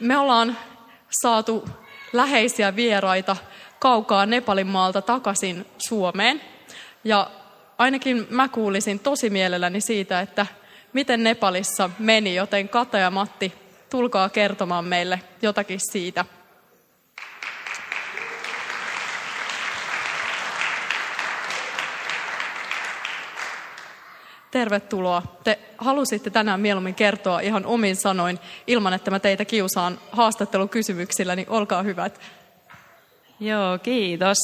me ollaan saatu läheisiä vieraita kaukaa Nepalin maalta takaisin Suomeen. Ja ainakin mä kuulisin tosi mielelläni siitä, että miten Nepalissa meni, joten Kata ja Matti, tulkaa kertomaan meille jotakin siitä. Tervetuloa. Te halusitte tänään mieluummin kertoa ihan omin sanoin, ilman että mä teitä kiusaan haastattelukysymyksillä, niin olkaa hyvät. Joo, kiitos.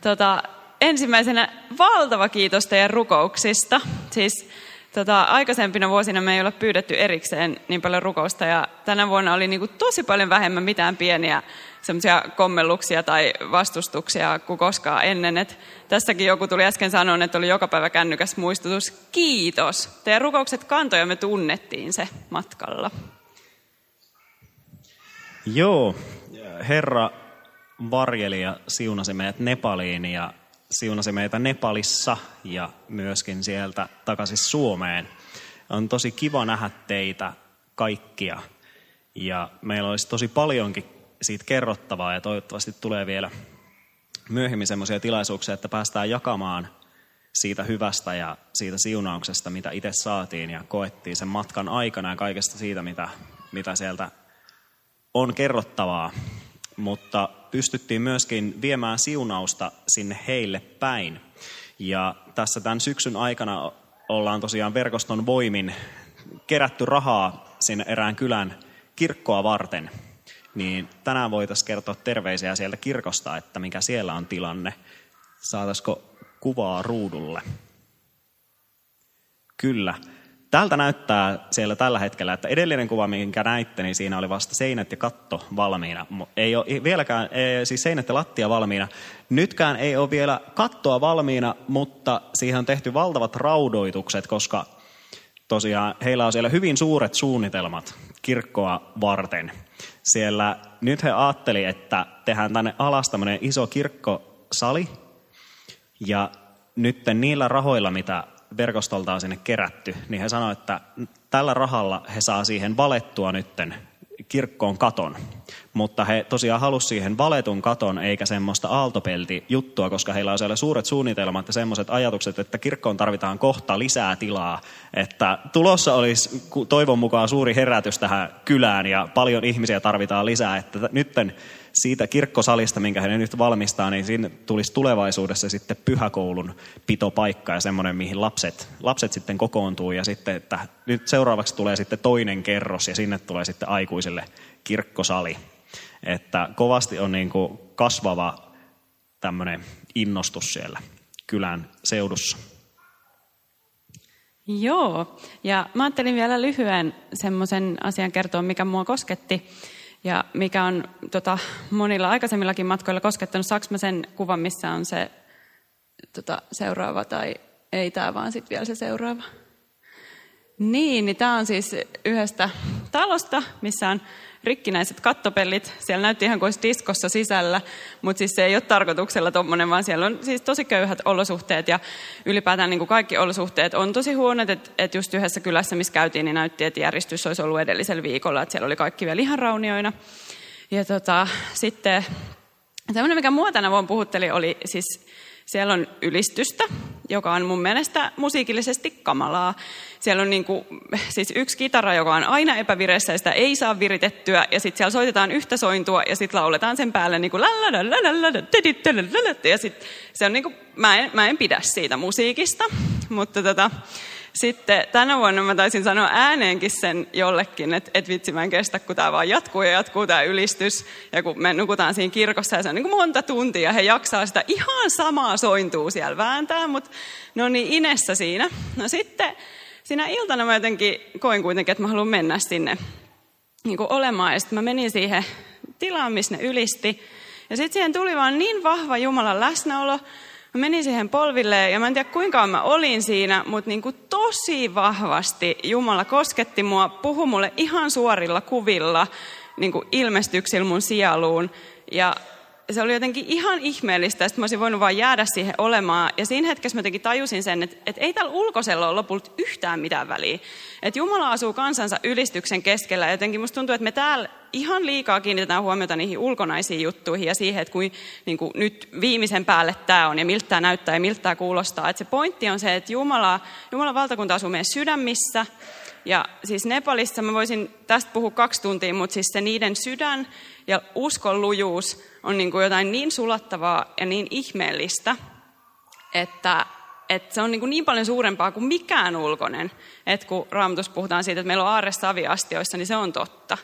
Tota, ensimmäisenä valtava kiitos teidän rukouksista. Siis tota, aikaisempina vuosina me ei ole pyydetty erikseen niin paljon rukousta ja tänä vuonna oli niin kuin tosi paljon vähemmän mitään pieniä semmoisia kommelluksia tai vastustuksia kuin koskaan ennen. Et tässäkin joku tuli äsken sanoa, että oli joka päivä kännykäs muistutus. Kiitos. Teidän rukoukset kantoja me tunnettiin se matkalla. Joo, Herra varjeli ja siunasi meidät Nepaliin ja siunasi meitä Nepalissa ja myöskin sieltä takaisin Suomeen. On tosi kiva nähdä teitä kaikkia ja meillä olisi tosi paljonkin siitä kerrottavaa ja toivottavasti tulee vielä myöhemmin sellaisia tilaisuuksia, että päästään jakamaan siitä hyvästä ja siitä siunauksesta, mitä itse saatiin ja koettiin sen matkan aikana ja kaikesta siitä, mitä, mitä sieltä on kerrottavaa. Mutta pystyttiin myöskin viemään siunausta sinne heille päin. Ja tässä tämän syksyn aikana ollaan tosiaan verkoston voimin kerätty rahaa sinne erään kylän kirkkoa varten. Niin tänään voitaisiin kertoa terveisiä sieltä kirkosta, että mikä siellä on tilanne. Saataisiko kuvaa ruudulle? Kyllä. Tältä näyttää siellä tällä hetkellä, että edellinen kuva, minkä näitte, niin siinä oli vasta seinät ja katto valmiina. Ei ole vieläkään, ei, siis seinät ja lattia valmiina. Nytkään ei ole vielä kattoa valmiina, mutta siihen on tehty valtavat raudoitukset, koska tosiaan heillä on siellä hyvin suuret suunnitelmat kirkkoa varten. Siellä nyt he ajatteli, että tehdään tänne alas tämmöinen iso kirkkosali, ja nyt niillä rahoilla, mitä verkostolta on sinne kerätty, niin he sanoivat, että tällä rahalla he saa siihen valettua nytten kirkkoon katon. Mutta he tosiaan halusivat siihen valetun katon eikä semmoista aaltopelti juttua, koska heillä on siellä suuret suunnitelmat ja semmoiset ajatukset, että kirkkoon tarvitaan kohta lisää tilaa. Että tulossa olisi toivon mukaan suuri herätys tähän kylään ja paljon ihmisiä tarvitaan lisää. Että nytten siitä kirkkosalista, minkä he nyt valmistaa, niin siinä tulisi tulevaisuudessa sitten pyhäkoulun pitopaikka ja semmoinen, mihin lapset, lapset sitten kokoontuu. Ja sitten, että nyt seuraavaksi tulee sitten toinen kerros ja sinne tulee sitten aikuisille kirkkosali. Että kovasti on niin kuin kasvava tämmöinen innostus siellä kylän seudussa. Joo, ja mä ajattelin vielä lyhyen semmoisen asian kertoa, mikä mua kosketti ja mikä on tota, monilla aikaisemmillakin matkoilla koskettanut. Saanko mä sen kuvan, missä on se tota, seuraava tai ei tämä, vaan sitten vielä se seuraava? Niin, niin tämä on siis yhdestä talosta, missä on rikkinäiset kattopellit. Siellä näytti ihan kuin olisi diskossa sisällä, mutta siis se ei ole tarkoituksella tuommoinen, vaan siellä on siis tosi köyhät olosuhteet ja ylipäätään niin kuin kaikki olosuhteet on tosi huonot. Että et just yhdessä kylässä, missä käytiin, niin näytti, että järjestys olisi ollut edellisellä viikolla, että siellä oli kaikki vielä ihan raunioina. Ja tota, sitten semmoinen, mikä mua tänä vuonna puhutteli, oli siis siellä on ylistystä, joka on mun mielestä musiikillisesti kamalaa. Siellä on niin kuin, siis yksi kitara, joka on aina epävireessä ja sitä ei saa viritettyä. Ja sitten siellä soitetaan yhtä sointua ja sitten lauletaan sen päälle niin kuin ja sitten se on niin kuin, mä en, mä en pidä siitä musiikista, mutta tota, sitten tänä vuonna mä taisin sanoa ääneenkin sen jollekin, että et vitsi mä en kestä, kun tämä vaan jatkuu ja jatkuu tämä ylistys. Ja kun me nukutaan siinä kirkossa ja se on niin kuin monta tuntia ja he jaksaa sitä ihan samaa sointuu siellä vääntää, mutta ne on niin inessä siinä. No sitten siinä iltana mä jotenkin koin kuitenkin, että mä haluan mennä sinne niin kuin olemaan. Ja sitten mä menin siihen tilaan, missä ne ylisti. Ja sitten siihen tuli vaan niin vahva Jumalan läsnäolo, Mä menin siihen polville ja mä en tiedä kuinka mä olin siinä, mutta niin kuin tosi vahvasti Jumala kosketti mua, puhui mulle ihan suorilla kuvilla, niin kuin ilmestyksillä mun sieluun. Ja se oli jotenkin ihan ihmeellistä, että mä olisin voinut vaan jäädä siihen olemaan. Ja siinä hetkessä mä jotenkin tajusin sen, että, että ei tällä ulkoisella ole lopulta yhtään mitään väliä. Että Jumala asuu kansansa ylistyksen keskellä. Ja jotenkin musta tuntuu, että me täällä ihan liikaa kiinnitetään huomiota niihin ulkonaisiin juttuihin ja siihen, että kuin, niin kuin nyt viimeisen päälle tämä on ja miltä tämä näyttää ja miltä tämä kuulostaa. Että se pointti on se, että Jumala, Jumalan valtakunta asuu meidän sydämissä. Ja siis Nepalissa mä voisin tästä puhua kaksi tuntia, mutta siis se niiden sydän ja uskon lujuus on niin kuin jotain niin sulattavaa ja niin ihmeellistä, että, että se on niin, kuin niin paljon suurempaa kuin mikään ulkoinen. Että kun Raamatussa puhutaan siitä, että meillä on aarre saviastioissa, niin se on totta.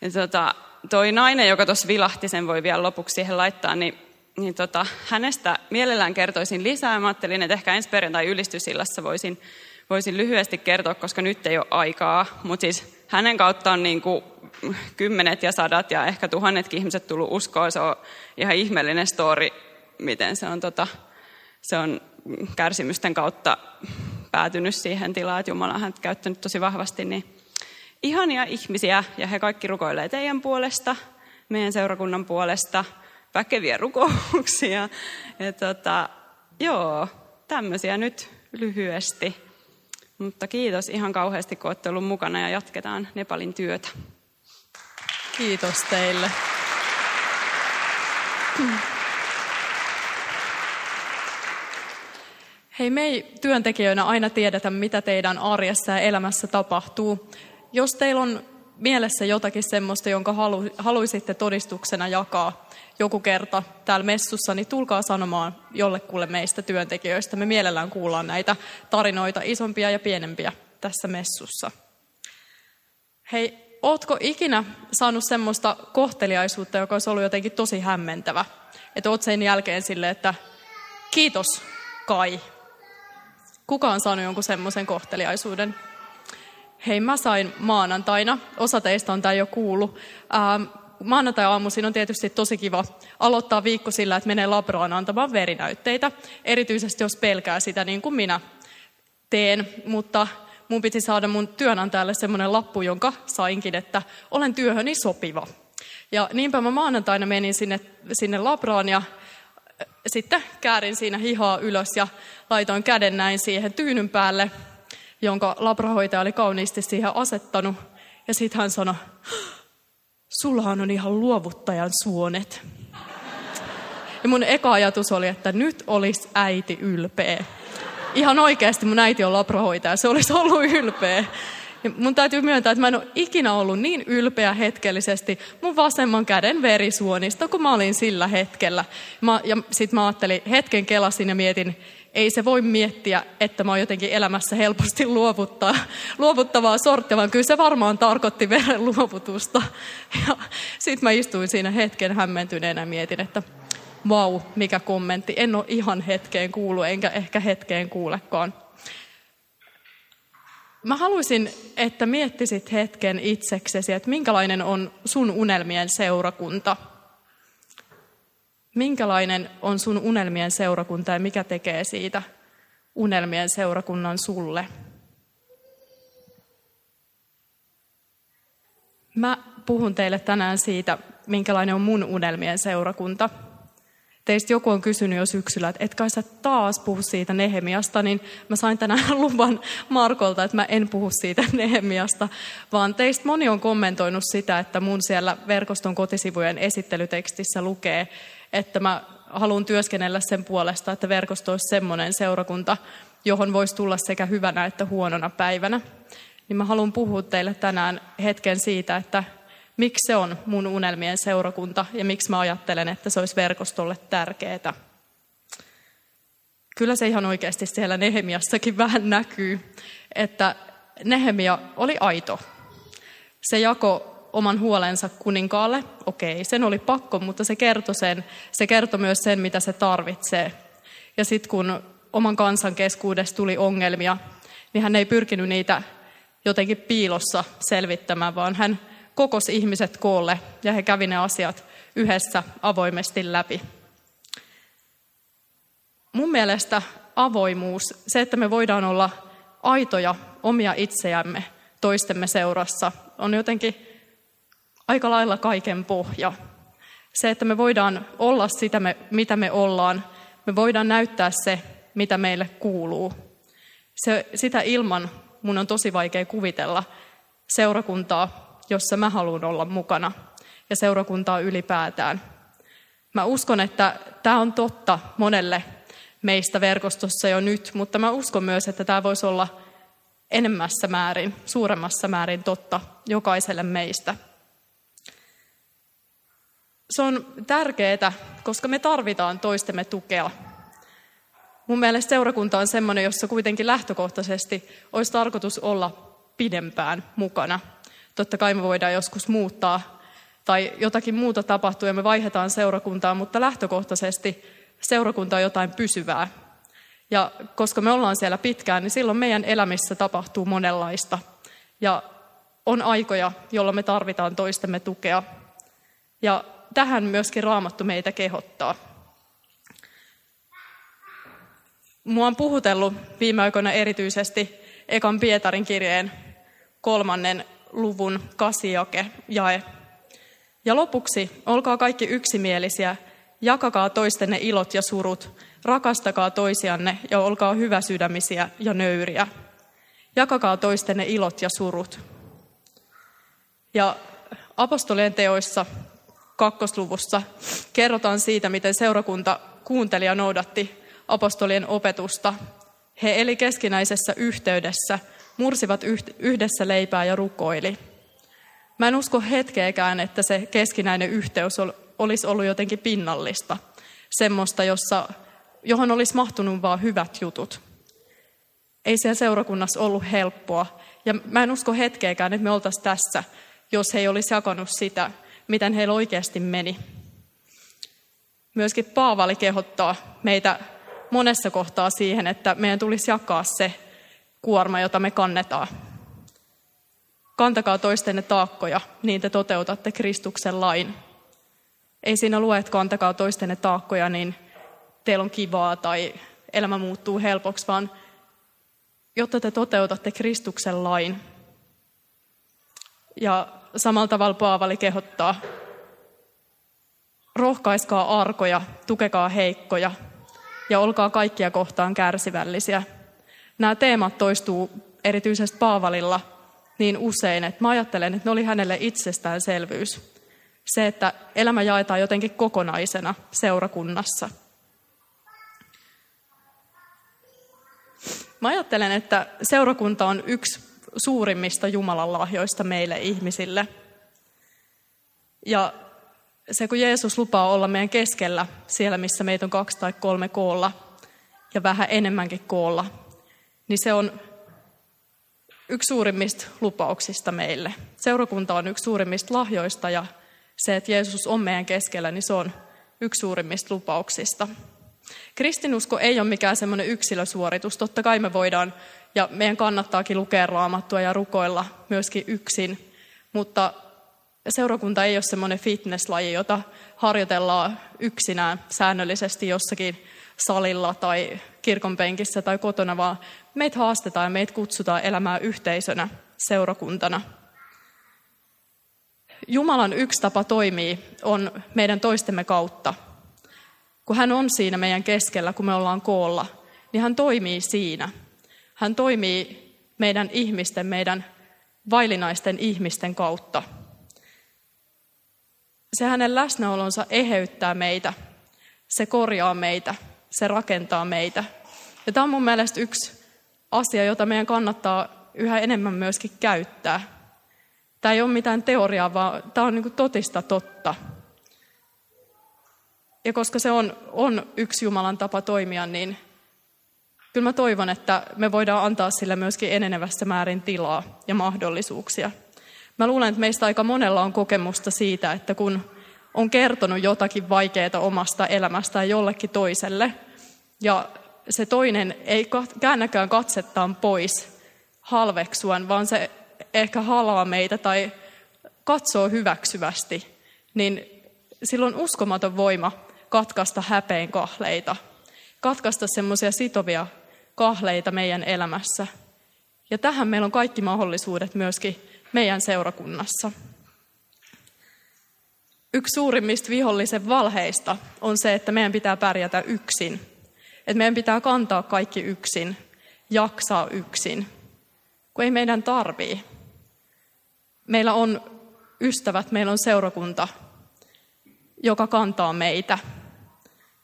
Ja tota, toi nainen, joka tuossa vilahti, sen voi vielä lopuksi siihen laittaa, niin, niin tota, hänestä mielellään kertoisin lisää. Mä ajattelin, että ehkä ensi perjantai ylistysillassa voisin, voisin lyhyesti kertoa, koska nyt ei ole aikaa. Mutta siis hänen kautta on niin kuin kymmenet ja sadat ja ehkä tuhannetkin ihmiset tullut uskoon. Se on ihan ihmeellinen story, miten se on, tota, se on kärsimysten kautta päätynyt siihen tilaan, että Jumala on käyttänyt tosi vahvasti. Niin ihania ihmisiä ja he kaikki rukoilee teidän puolesta, meidän seurakunnan puolesta, väkeviä rukouksia. Ja tota, joo, tämmöisiä nyt lyhyesti. Mutta kiitos ihan kauheasti, kun olette ollut mukana ja jatketaan Nepalin työtä. Kiitos teille. Hei, me ei työntekijöinä aina tiedetä, mitä teidän arjessa ja elämässä tapahtuu. Jos teillä on mielessä jotakin semmoista, jonka halu, haluaisitte todistuksena jakaa joku kerta täällä messussa, niin tulkaa sanomaan jollekulle meistä työntekijöistä. Me mielellään kuullaan näitä tarinoita, isompia ja pienempiä tässä messussa. Hei, ootko ikinä saanut semmoista kohteliaisuutta, joka olisi ollut jotenkin tosi hämmentävä? Että oot sen jälkeen sille, että kiitos Kai. Kuka on saanut jonkun semmoisen kohteliaisuuden? Hei, mä sain maanantaina, osa teistä on tämä jo kuullut, ähm, maanantai-aamuisin on tietysti tosi kiva aloittaa viikko sillä, että menee labraan antamaan verinäytteitä, erityisesti jos pelkää sitä niin kuin minä teen, mutta mun piti saada mun työnantajalle semmoinen lappu, jonka sainkin, että olen työhöni sopiva. Ja niinpä mä maanantaina menin sinne, sinne labraan ja äh, sitten käärin siinä hihaa ylös ja laitoin käden näin siihen tyynyn päälle jonka labrahoitaja oli kauniisti siihen asettanut. Ja sitten hän sanoi, sullahan on ihan luovuttajan suonet. Ja mun eka ajatus oli, että nyt olisi äiti ylpeä. Ihan oikeasti mun äiti on labrahoitaja, se olisi ollut ylpeä. Ja mun täytyy myöntää, että mä en ole ikinä ollut niin ylpeä hetkellisesti mun vasemman käden verisuonista, kun mä olin sillä hetkellä. Mä, ja sitten mä ajattelin, hetken kelasin ja mietin, ei se voi miettiä, että mä oon jotenkin elämässä helposti luovuttaa, luovuttavaa sorttia, vaan kyllä se varmaan tarkoitti veren luovutusta. Ja sitten mä istuin siinä hetken hämmentyneenä ja mietin, että vau, mikä kommentti. En ole ihan hetkeen kuulu, enkä ehkä hetkeen kuulekaan. Mä haluaisin, että miettisit hetken itseksesi, että minkälainen on sun unelmien seurakunta – Minkälainen on sun unelmien seurakunta ja mikä tekee siitä unelmien seurakunnan sulle? Mä puhun teille tänään siitä, minkälainen on mun unelmien seurakunta. Teistä joku on kysynyt jo syksyllä, että et kai sä taas puhu siitä Nehemiasta, niin mä sain tänään luvan Markolta, että mä en puhu siitä Nehemiasta, vaan teistä moni on kommentoinut sitä, että mun siellä verkoston kotisivujen esittelytekstissä lukee, että mä haluan työskennellä sen puolesta, että verkosto olisi semmoinen seurakunta, johon voisi tulla sekä hyvänä että huonona päivänä. Niin mä haluan puhua teille tänään hetken siitä, että miksi se on mun unelmien seurakunta ja miksi mä ajattelen, että se olisi verkostolle tärkeää. Kyllä se ihan oikeasti siellä Nehemiassakin vähän näkyy, että Nehemia oli aito. Se jako oman huolensa kuninkaalle. Okei, sen oli pakko, mutta se kertoi, sen, se kertoi myös sen, mitä se tarvitsee. Ja sitten kun oman kansan keskuudessa tuli ongelmia, niin hän ei pyrkinyt niitä jotenkin piilossa selvittämään, vaan hän kokosi ihmiset koolle ja he kävi ne asiat yhdessä avoimesti läpi. Mun mielestä avoimuus, se, että me voidaan olla aitoja omia itseämme toistemme seurassa, on jotenkin aika lailla kaiken pohja. Se, että me voidaan olla sitä, mitä me ollaan. Me voidaan näyttää se, mitä meille kuuluu. Se, sitä ilman mun on tosi vaikea kuvitella seurakuntaa, jossa mä haluan olla mukana, ja seurakuntaa ylipäätään. Mä uskon, että tämä on totta monelle meistä verkostossa jo nyt, mutta mä uskon myös, että tämä voisi olla enemmässä määrin, suuremmassa määrin totta jokaiselle meistä. Se on tärkeää, koska me tarvitaan toistemme tukea. Mun mielestä seurakunta on sellainen, jossa kuitenkin lähtökohtaisesti olisi tarkoitus olla pidempään mukana. Totta kai me voidaan joskus muuttaa tai jotakin muuta tapahtuu ja me vaihdetaan seurakuntaa, mutta lähtökohtaisesti seurakunta on jotain pysyvää. Ja koska me ollaan siellä pitkään, niin silloin meidän elämissä tapahtuu monenlaista. Ja on aikoja, jolloin me tarvitaan toistemme tukea. Ja tähän myöskin Raamattu meitä kehottaa. Mua on puhutellut viime aikoina erityisesti Ekan Pietarin kirjeen kolmannen luvun kasijake jae. Ja lopuksi, olkaa kaikki yksimielisiä, jakakaa toistenne ilot ja surut, rakastakaa toisianne ja olkaa hyväsydämisiä ja nöyriä. Jakakaa toistenne ilot ja surut. Ja apostolien teoissa kakkosluvussa kerrotaan siitä, miten seurakunta kuunteli ja noudatti apostolien opetusta. He eli keskinäisessä yhteydessä, mursivat yhdessä leipää ja rukoili. Mä en usko hetkeäkään, että se keskinäinen yhteys olisi ollut jotenkin pinnallista. Semmoista, jossa, johon olisi mahtunut vain hyvät jutut. Ei siellä seurakunnassa ollut helppoa. Ja mä en usko hetkeäkään, että me oltaisiin tässä, jos he ei olisi jakanut sitä, miten heillä oikeasti meni. Myöskin Paavali kehottaa meitä monessa kohtaa siihen, että meidän tulisi jakaa se kuorma, jota me kannetaan. Kantakaa toistenne taakkoja, niin te toteutatte Kristuksen lain. Ei siinä lue, että kantakaa toistenne taakkoja, niin teillä on kivaa tai elämä muuttuu helpoksi, vaan jotta te toteutatte Kristuksen lain. Ja samalla tavalla Paavali kehottaa, rohkaiskaa arkoja, tukekaa heikkoja ja olkaa kaikkia kohtaan kärsivällisiä. Nämä teemat toistuu erityisesti Paavalilla niin usein, että mä ajattelen, että ne oli hänelle itsestäänselvyys. Se, että elämä jaetaan jotenkin kokonaisena seurakunnassa. Mä ajattelen, että seurakunta on yksi suurimmista Jumalan lahjoista meille ihmisille. Ja se, kun Jeesus lupaa olla meidän keskellä, siellä missä meitä on kaksi tai kolme koolla, ja vähän enemmänkin koolla, niin se on yksi suurimmista lupauksista meille. Seurakunta on yksi suurimmista lahjoista, ja se, että Jeesus on meidän keskellä, niin se on yksi suurimmista lupauksista. Kristinusko ei ole mikään semmoinen yksilösuoritus. Totta kai me voidaan ja meidän kannattaakin lukea raamattua ja rukoilla myöskin yksin, mutta seurakunta ei ole semmoinen fitnesslaji, jota harjoitellaan yksinään säännöllisesti jossakin salilla tai kirkonpenkissä tai kotona, vaan meitä haastetaan ja meitä kutsutaan elämään yhteisönä, seurakuntana. Jumalan yksi tapa toimii on meidän toistemme kautta. Kun hän on siinä meidän keskellä, kun me ollaan koolla, niin hän toimii siinä. Hän toimii meidän ihmisten, meidän vailinaisten ihmisten kautta. Se hänen läsnäolonsa eheyttää meitä, se korjaa meitä, se rakentaa meitä. Ja tämä on mun mielestä yksi asia, jota meidän kannattaa yhä enemmän myöskin käyttää. Tämä ei ole mitään teoriaa, vaan tämä on niin totista totta. Ja koska se on, on yksi Jumalan tapa toimia, niin kyllä mä toivon, että me voidaan antaa sille myöskin enenevässä määrin tilaa ja mahdollisuuksia. Mä luulen, että meistä aika monella on kokemusta siitä, että kun on kertonut jotakin vaikeaa omasta elämästään jollekin toiselle, ja se toinen ei käännäkään katsettaan pois halveksuan, vaan se ehkä halaa meitä tai katsoo hyväksyvästi, niin silloin uskomaton voima katkaista häpeen kahleita, katkaista semmoisia sitovia kahleita meidän elämässä. Ja tähän meillä on kaikki mahdollisuudet myöskin meidän seurakunnassa. yksi suurimmista vihollisen valheista on se, että meidän pitää pärjätä yksin. Että meidän pitää kantaa kaikki yksin, jaksaa yksin, kun ei meidän tarvii. Meillä on ystävät, meillä on seurakunta, joka kantaa meitä,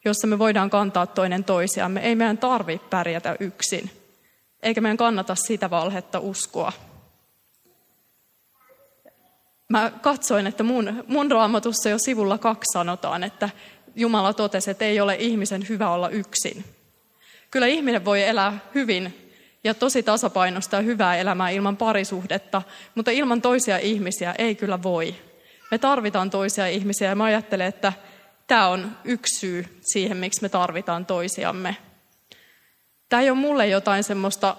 jossa me voidaan kantaa toinen toisiamme. Ei meidän tarvitse pärjätä yksin, eikä meidän kannata sitä valhetta uskoa. Mä katsoin, että mun, mun raamatussa jo sivulla kaksi sanotaan, että Jumala totesi, että ei ole ihmisen hyvä olla yksin. Kyllä ihminen voi elää hyvin ja tosi tasapainosta ja hyvää elämää ilman parisuhdetta, mutta ilman toisia ihmisiä ei kyllä voi. Me tarvitaan toisia ihmisiä ja mä ajattelen, että tämä on yksi syy siihen, miksi me tarvitaan toisiamme. Tämä ei ole mulle jotain semmoista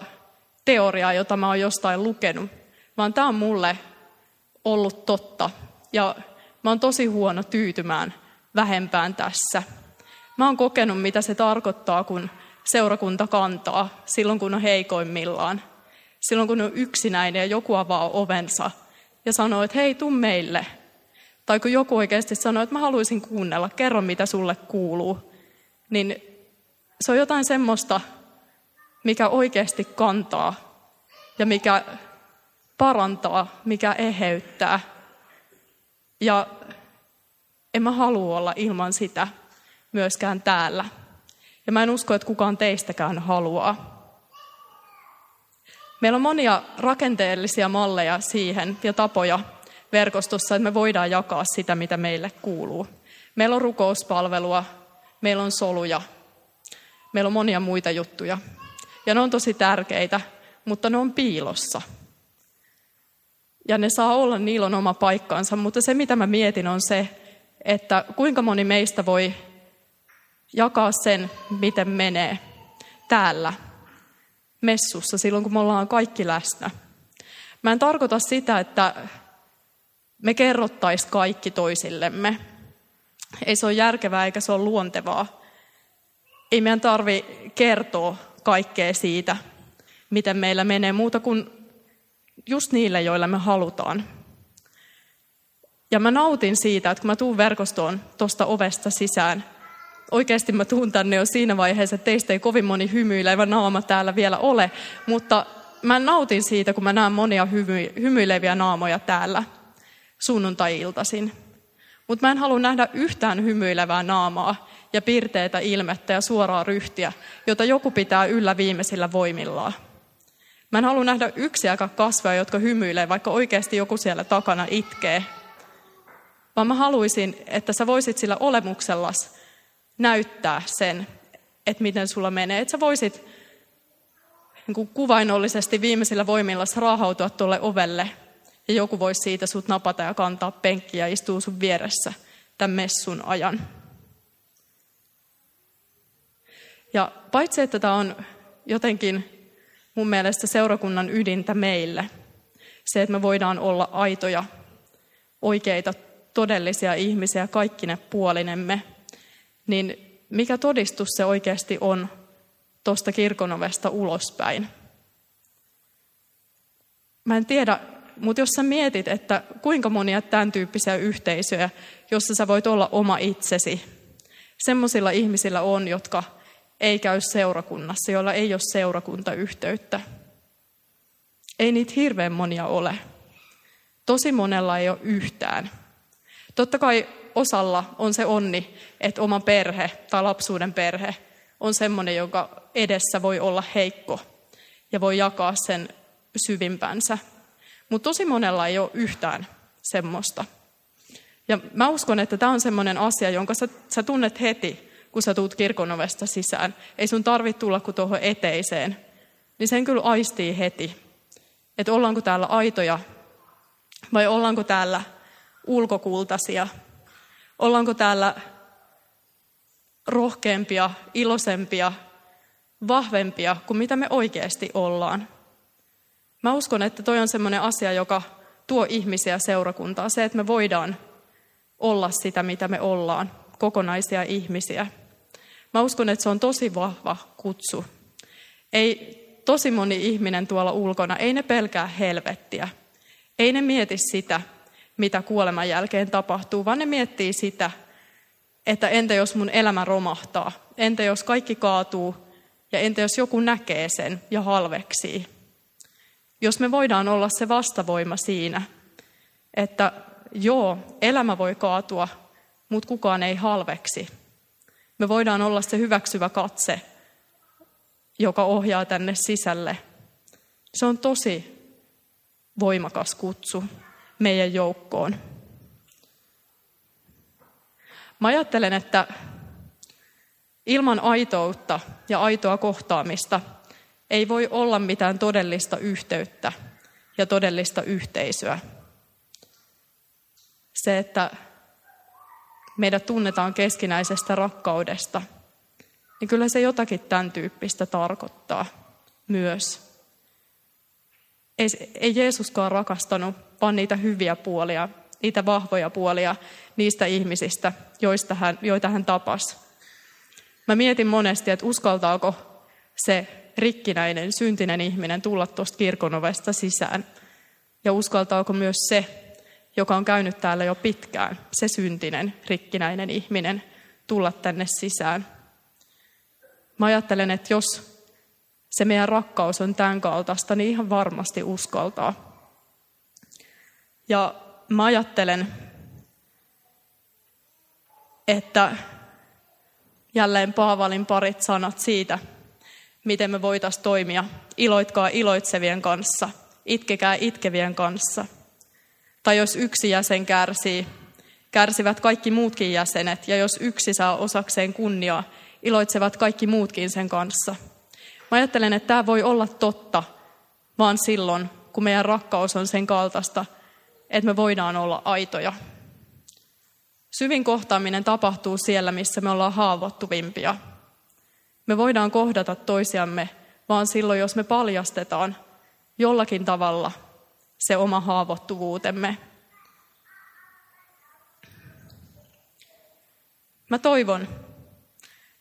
teoriaa, jota mä oon jostain lukenut, vaan tämä on mulle ollut totta. Ja mä oon tosi huono tyytymään vähempään tässä. Mä oon kokenut, mitä se tarkoittaa, kun seurakunta kantaa silloin, kun on heikoimmillaan. Silloin, kun on yksinäinen ja joku avaa ovensa ja sanoo, että hei, tuu meille. Tai kun joku oikeasti sanoo, että mä haluaisin kuunnella, kerro mitä sulle kuuluu. Niin se on jotain semmoista, mikä oikeasti kantaa ja mikä parantaa, mikä eheyttää. Ja en mä halua olla ilman sitä myöskään täällä. Ja mä en usko, että kukaan teistäkään haluaa. Meillä on monia rakenteellisia malleja siihen ja tapoja verkostossa, että me voidaan jakaa sitä, mitä meille kuuluu. Meillä on rukouspalvelua, meillä on soluja, meillä on monia muita juttuja. Ja ne on tosi tärkeitä, mutta ne on piilossa. Ja ne saa olla, niillä on oma paikkansa, mutta se mitä mä mietin on se, että kuinka moni meistä voi jakaa sen, miten menee täällä messussa silloin, kun me ollaan kaikki läsnä. Mä en tarkoita sitä, että me kerrottaisiin kaikki toisillemme. Ei se ole järkevää eikä se ole luontevaa. Ei meidän tarvi kertoa kaikkea siitä, miten meillä menee, muuta kuin just niille, joille me halutaan. Ja mä nautin siitä, että kun mä tuun verkostoon tuosta ovesta sisään, oikeasti mä tuun tänne jo siinä vaiheessa, että teistä ei kovin moni hymyilevä naama täällä vielä ole, mutta mä nautin siitä, kun mä näen monia hymy, hymyileviä naamoja täällä sunnuntai-iltaisin. Mutta mä en halua nähdä yhtään hymyilevää naamaa ja pirteitä ilmettä ja suoraa ryhtiä, jota joku pitää yllä viimeisillä voimillaan. Mä en halua nähdä yksiäkään kasvoja, jotka hymyilee, vaikka oikeasti joku siellä takana itkee. Vaan mä haluaisin, että sä voisit sillä olemuksellas näyttää sen, että miten sulla menee. Että sä voisit niin kuvainnollisesti viimeisillä voimilla raahautua tuolle ovelle ja joku voisi siitä sut napata ja kantaa penkkiä ja istuu sun vieressä tämän messun ajan. Ja paitsi, että tämä on jotenkin mun mielestä seurakunnan ydintä meille, se, että me voidaan olla aitoja, oikeita, todellisia ihmisiä, kaikki ne puolinemme – niin mikä todistus se oikeasti on tuosta kirkonovesta ulospäin? Mä en tiedä, mutta jos sä mietit, että kuinka monia tämän tyyppisiä yhteisöjä, jossa sä voit olla oma itsesi, semmoisilla ihmisillä on, jotka ei käy seurakunnassa, joilla ei ole seurakuntayhteyttä. Ei niitä hirveän monia ole. Tosi monella ei ole yhtään. Totta kai osalla on se onni, että oma perhe tai lapsuuden perhe on semmoinen, joka edessä voi olla heikko ja voi jakaa sen syvimpänsä. Mutta tosi monella ei ole yhtään semmoista. Ja mä uskon, että tämä on semmoinen asia, jonka sä, sä tunnet heti, kun sä tuut kirkonovesta sisään. Ei sun tarvitse tulla kuin tuohon eteiseen. Niin sen kyllä aistii heti. Että ollaanko täällä aitoja vai ollaanko täällä ulkokultaisia Ollaanko täällä rohkeampia, iloisempia, vahvempia kuin mitä me oikeasti ollaan? Mä uskon, että toi on semmoinen asia, joka tuo ihmisiä seurakuntaa. Se, että me voidaan olla sitä, mitä me ollaan, kokonaisia ihmisiä. Mä uskon, että se on tosi vahva kutsu. Ei tosi moni ihminen tuolla ulkona, ei ne pelkää helvettiä. Ei ne mieti sitä, mitä kuoleman jälkeen tapahtuu, vaan ne miettii sitä, että entä jos mun elämä romahtaa, entä jos kaikki kaatuu ja entä jos joku näkee sen ja halveksii. Jos me voidaan olla se vastavoima siinä, että joo, elämä voi kaatua, mutta kukaan ei halveksi. Me voidaan olla se hyväksyvä katse, joka ohjaa tänne sisälle. Se on tosi voimakas kutsu meidän joukkoon. Mä ajattelen, että ilman aitoutta ja aitoa kohtaamista ei voi olla mitään todellista yhteyttä ja todellista yhteisöä. Se, että meidät tunnetaan keskinäisestä rakkaudesta, niin kyllä se jotakin tämän tyyppistä tarkoittaa myös. Ei, ei Jeesuskaan rakastanut vaan niitä hyviä puolia, niitä vahvoja puolia niistä ihmisistä, joista hän, joita hän tapasi. Mä mietin monesti, että uskaltaako se rikkinäinen, syntinen ihminen tulla tuosta kirkonovesta sisään. Ja uskaltaako myös se, joka on käynyt täällä jo pitkään, se syntinen, rikkinäinen ihminen, tulla tänne sisään. Mä ajattelen, että jos se meidän rakkaus on tämän kaltaista, niin ihan varmasti uskaltaa. Ja mä ajattelen, että jälleen Paavalin parit sanat siitä, miten me voitaisiin toimia. Iloitkaa iloitsevien kanssa, itkekää itkevien kanssa. Tai jos yksi jäsen kärsii, kärsivät kaikki muutkin jäsenet, ja jos yksi saa osakseen kunniaa, iloitsevat kaikki muutkin sen kanssa. Mä ajattelen, että tämä voi olla totta, vaan silloin, kun meidän rakkaus on sen kaltaista, että me voidaan olla aitoja. Syvin kohtaaminen tapahtuu siellä, missä me ollaan haavoittuvimpia. Me voidaan kohdata toisiamme vaan silloin, jos me paljastetaan jollakin tavalla se oma haavoittuvuutemme. Mä toivon,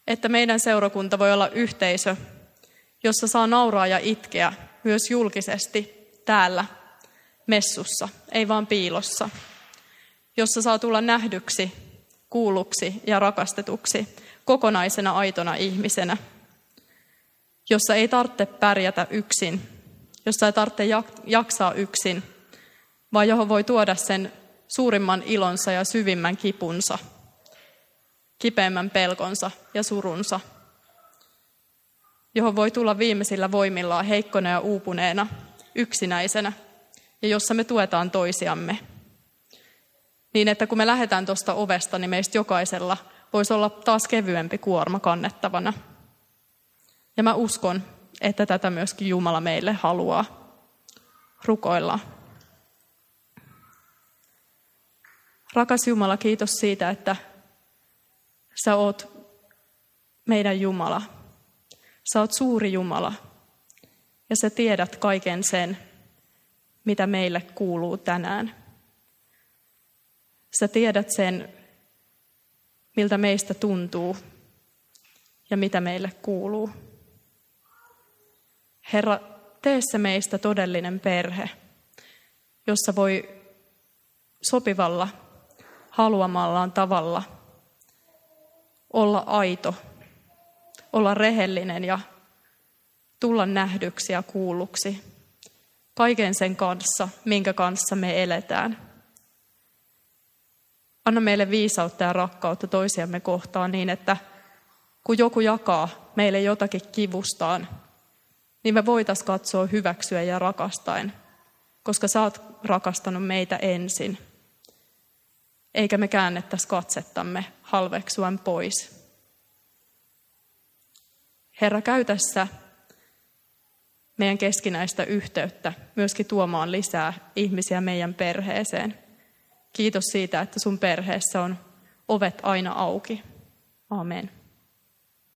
että meidän seurakunta voi olla yhteisö, jossa saa nauraa ja itkeä myös julkisesti täällä messussa, ei vaan piilossa, jossa saa tulla nähdyksi, kuulluksi ja rakastetuksi kokonaisena aitona ihmisenä, jossa ei tarvitse pärjätä yksin, jossa ei tarvitse jaksaa yksin, vaan johon voi tuoda sen suurimman ilonsa ja syvimmän kipunsa, kipeimmän pelkonsa ja surunsa, johon voi tulla viimeisillä voimillaan heikkona ja uupuneena, yksinäisenä – ja jossa me tuetaan toisiamme. Niin, että kun me lähdetään tuosta ovesta, niin meistä jokaisella voisi olla taas kevyempi kuorma kannettavana. Ja mä uskon, että tätä myöskin Jumala meille haluaa rukoilla. Rakas Jumala, kiitos siitä, että sä oot meidän Jumala. Sä oot suuri Jumala. Ja sä tiedät kaiken sen, mitä meille kuuluu tänään. Sä tiedät sen, miltä meistä tuntuu ja mitä meille kuuluu. Herra, tee se meistä todellinen perhe, jossa voi sopivalla, haluamallaan tavalla olla aito, olla rehellinen ja tulla nähdyksi ja kuulluksi kaiken sen kanssa, minkä kanssa me eletään. Anna meille viisautta ja rakkautta toisiamme kohtaan niin, että kun joku jakaa meille jotakin kivustaan, niin me voitaisiin katsoa hyväksyä ja rakastaen, koska sä oot rakastanut meitä ensin. Eikä me käännettäisi katsettamme halveksuen pois. Herra, käy tässä meidän keskinäistä yhteyttä, myöskin tuomaan lisää ihmisiä meidän perheeseen. Kiitos siitä, että sun perheessä on ovet aina auki. Amen.